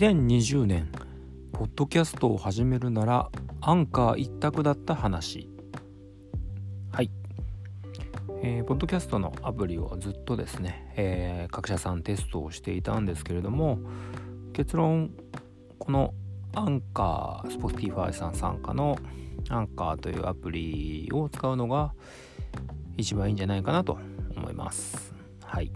2020年ポッドキャストを始めるならアンカー一択だった話。はい、えー、ポッドキャストのアプリをずっとですね、えー、各社さんテストをしていたんですけれども結論このアンカー Spotify さん参加のアンカーというアプリを使うのが一番いいんじゃないかなと思います。はい、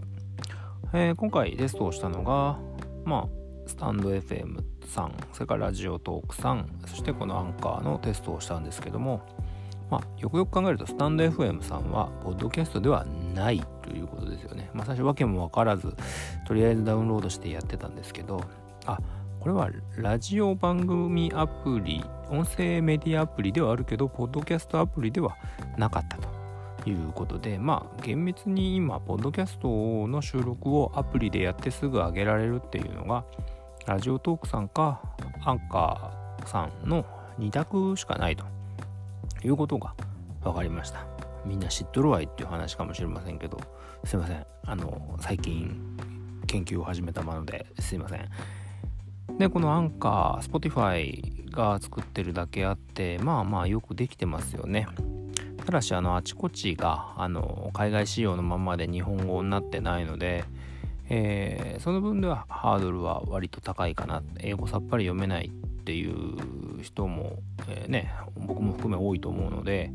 えー、今回テストをしたのがまあスタンド FM さんそれからラジオトークさんそしてこのアンカーのテストをしたんですけどもまあ、よくよく考えるとスタンド FM さんはポッドキャストではないということですよね。まあ、最初訳も分からずとりあえずダウンロードしてやってたんですけどあこれはラジオ番組アプリ音声メディアアプリではあるけどポッドキャストアプリではなかったということでまあ厳密に今ポッドキャストの収録をアプリでやってすぐ上げられるっていうのがラジオトークさんかアンカーさんの2択しかないということが分かりました。みんな知っとるわいっていう話かもしれませんけどすいません。あの最近研究を始めたものですいません。でこのアンカー Spotify が作ってるだけあってまあまあよくできてますよね。ただしあのあちこちがあの海外仕様のままで日本語になってないので、えー、その分ではハードルは割と高いかな。英語さっぱり読めないっていう人も、えー、ね僕も含め多いと思うので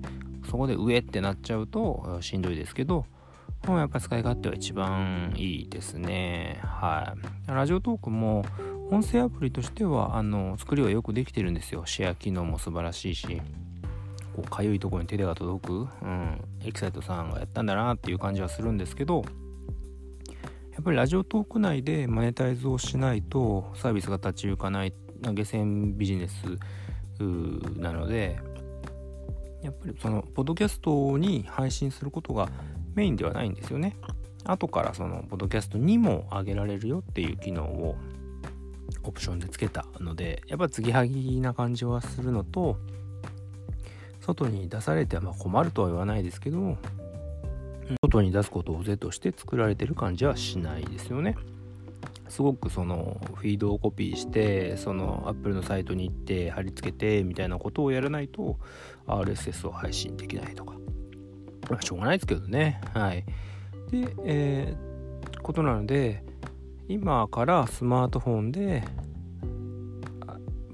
そこで上ってなっちゃうとしんどいですけどやっぱ使い勝手は一番いいですね。はい。ラジオトークも音声アプリとしてはあの作りはよくできてるんですよ。シェア機能も素晴らしいしこうかゆいところに手が届く、うん、エキサイトさんがやったんだなっていう感じはするんですけどやっぱりラジオトーク内でマネタイズをしないとサービスが立ち行かない投げ銭ビジネスなのでやっぱりそのポッドキャストに配信することがメインではないんですよね。後からそのポッドキャストにも上げられるよっていう機能をオプションでつけたのでやっぱ継ぎはぎな感じはするのと外に出されてはま困るとは言わないですけど外に出すことを是として作られてる感じはしないですよね。すごくそのフィードをコピーしてその Apple のサイトに行って貼り付けてみたいなことをやらないと RSS を配信できないとか。しょうがないですけどね。はい。で、えー、ことなので今からスマートフォンで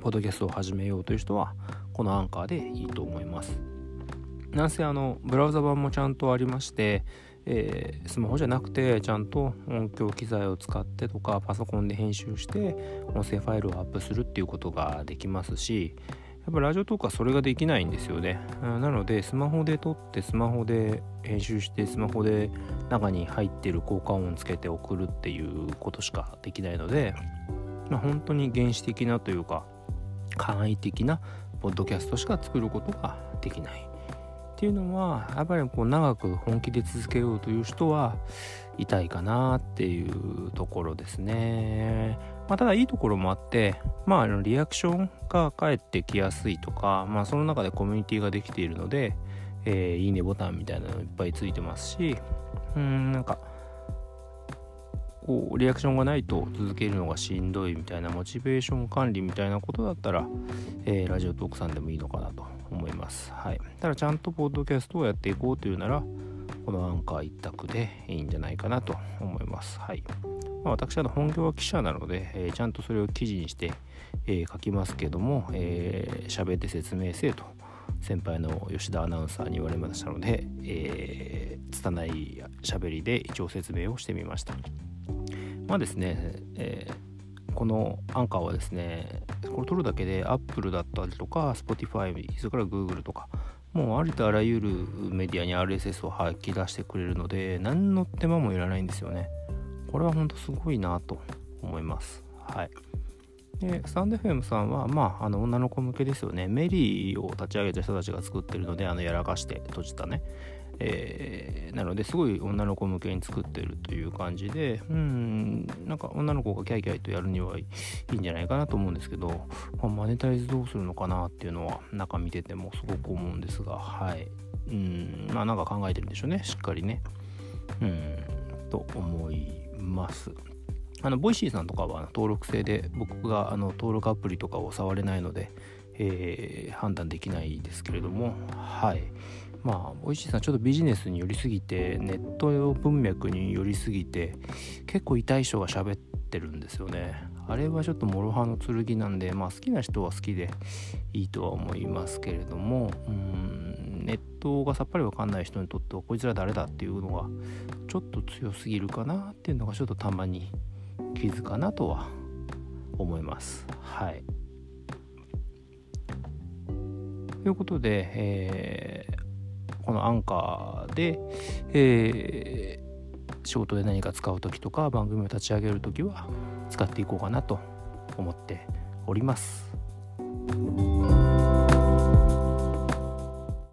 ポッドキャストを始めようという人はこのアンカーでいいと思います。なんせあのブラウザ版もちゃんとありましてえー、スマホじゃなくてちゃんと音響機材を使ってとかパソコンで編集して音声ファイルをアップするっていうことができますしやっぱラジオトークはそれができないんですよね。なのでスマホで撮ってスマホで編集してスマホで中に入ってる効果音つけて送るっていうことしかできないので、まあ、本当に原始的なというか簡易的なポッドキャストしか作ることができない。っていうのはやっぱりこう長く本気で続けようという人は痛いかなっていうところですね。まあ、ただいいところもあって、まあ、リアクションが返ってきやすいとか、まあ、その中でコミュニティができているので、えー、いいねボタンみたいなのいっぱいついてますし、うん、なんか、こうリアクションがないと続けるのがしんどいみたいなモチベーション管理みたいなことだったら、えー、ラジオトークさんでもいいのかなと思います。はい。ただちゃんとポッドキャストをやっていこうというなら、このアンカー一択でいいんじゃないかなと思います。はい。まあ、私は本業は記者なので、えー、ちゃんとそれを記事にして、えー、書きますけども、えー、喋って説明せえと先輩の吉田アナウンサーに言われましたので、えー、拙い喋りで一応説明をしてみました。まあですね、えーこのアンカーはですね、これ取るだけで Apple だったりとか Spotify、それから Google とか、もうありとあらゆるメディアに RSS を吐き出してくれるので、何の手間もいらないんですよね。これは本当すごいなと思います。はい。で、スタンド FM さんは、まあ、あの女の子向けですよね。メリーを立ち上げた人たちが作ってるので、あのやらかして閉じたね。えー、なのですごい女の子向けに作ってるという感じでうんなんか女の子がキャイキャイとやるにはいいんじゃないかなと思うんですけど、まあ、マネタイズどうするのかなっていうのは中見ててもすごく思うんですがはい。うんまあなんか考えてるんでしょうねしっかりね。うんと思います。あの Voicy さんとかは登録制で僕があの登録アプリとかを触れないので、えー、判断できないですけれどもはい。まあ Voicy さんちょっとビジネスに寄りすぎてネット文脈に寄りすぎて結構痛い人が喋ってるんですよね。あれはちょっと諸刃の剣なんでまあ好きな人は好きでいいとは思いますけれどもうんネットがさっぱりわかんない人にとってはこいつら誰だっていうのがちょっと強すぎるかなっていうのがちょっとたまに気づかなとは思います。はい。ということで、えー、このアンカーで、えー、仕事で何か使う時とか番組を立ち上げる時は使っていこうかなと思っております。